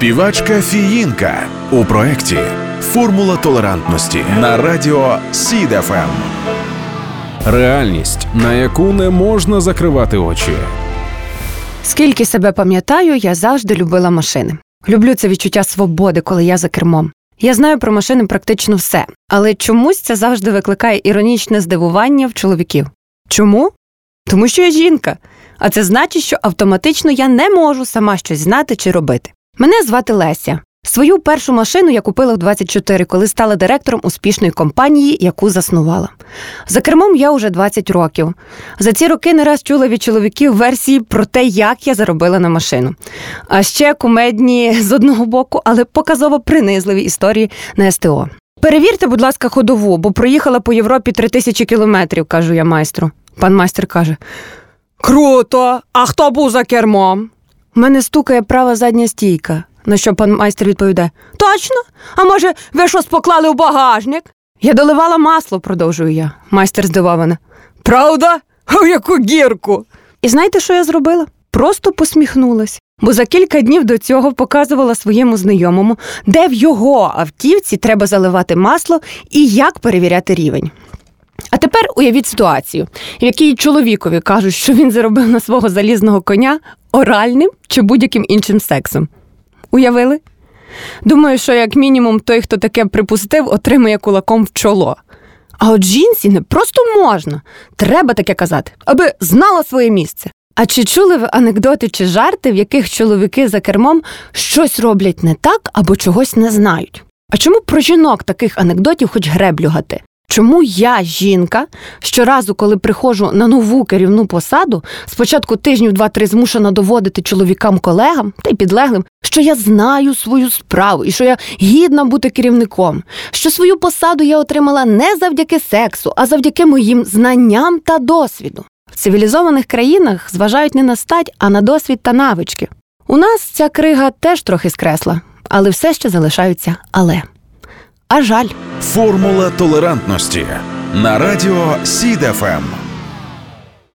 Співачка Фіїнка у проєкті Формула толерантності на радіо СІДФМ. Реальність, на яку не можна закривати очі. Скільки себе пам'ятаю, я завжди любила машини. Люблю це відчуття свободи, коли я за кермом. Я знаю про машини практично все, але чомусь це завжди викликає іронічне здивування в чоловіків. Чому? Тому що я жінка. А це значить, що автоматично я не можу сама щось знати чи робити. Мене звати Леся. Свою першу машину я купила в 24, коли стала директором успішної компанії, яку заснувала. За кермом я уже 20 років. За ці роки не раз чула від чоловіків версії про те, як я заробила на машину. А ще кумедні з одного боку, але показово принизливі історії на СТО. Перевірте, будь ласка, ходову, бо проїхала по Європі 3000 кілометрів, кажу я майстру. Пан майстер каже: Круто! А хто був за кермом? У мене стукає права задня стійка. На що пан майстер відповідає: Точно? А може, ви щось поклали в багажник? Я доливала масло, продовжую я. Майстер здивована. Правда? А в яку гірку? І знаєте, що я зробила? Просто посміхнулась. Бо за кілька днів до цього показувала своєму знайомому, де в його автівці треба заливати масло і як перевіряти рівень. А тепер уявіть ситуацію, в якій чоловікові кажуть, що він заробив на свого залізного коня оральним чи будь-яким іншим сексом. Уявили? Думаю, що як мінімум той, хто таке припустив, отримає кулаком в чоло. А от жінці не просто можна, треба таке казати, аби знала своє місце. А чи чули ви анекдоти чи жарти, в яких чоловіки за кермом щось роблять не так або чогось не знають? А чому про жінок таких анекдотів хоч греблю гати? Чому я, жінка, щоразу, коли приходжу на нову керівну посаду, спочатку тижнів два-три змушена доводити чоловікам-колегам та й підлеглим, що я знаю свою справу і що я гідна бути керівником, що свою посаду я отримала не завдяки сексу, а завдяки моїм знанням та досвіду. В цивілізованих країнах зважають не на стать, а на досвід та навички. У нас ця крига теж трохи скресла, але все ще залишаються але. А жаль. Формула толерантності на радіо СІДФМ.